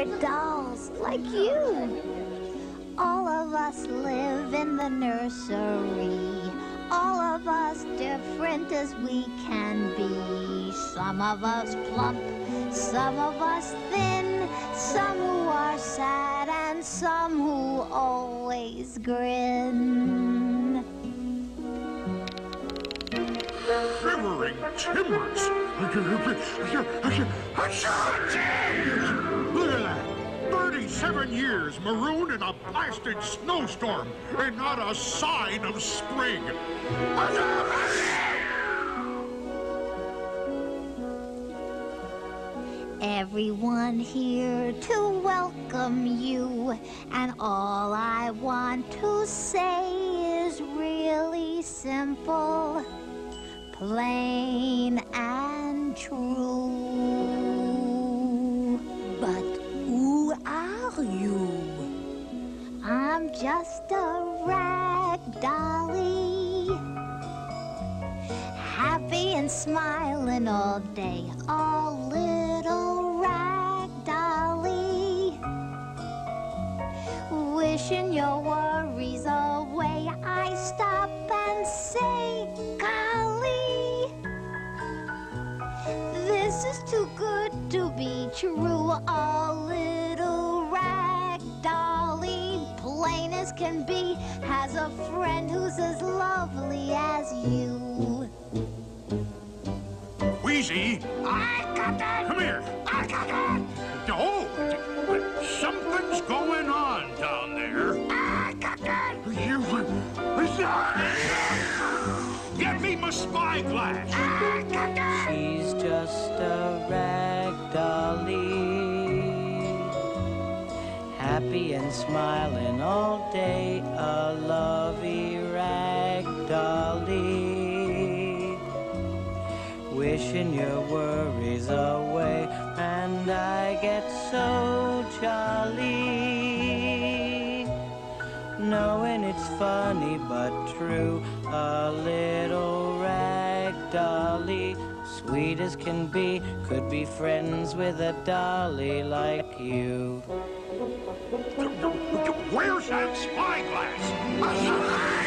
We're dolls like you. All of us live in the nursery. All of us different as we can be. Some of us plump, some of us thin, some who are sad and some who always grin. Shivering timbers. 37 years marooned in a blasted snowstorm and not a sign of spring. Everyone here to welcome you, and all I want to say is really simple, plain and true. Just a rag dolly. Happy and smiling all day, a little rag dolly. Wishing your worries away, I stop and say, golly. This is too good to be true, a little can be, has a friend who's as lovely as you. Wheezy. I got that. Come here. I got that. Oh, something's going on down there. I got that. You. Uh, Get me my spyglass. I got Happy and smiling all day, a lovey rag dolly. Wishing your worries away, and I get so jolly. Knowing it's funny but true, a little rag dolly, sweet as can be, could be friends with a dolly like you. Where's that spyglass?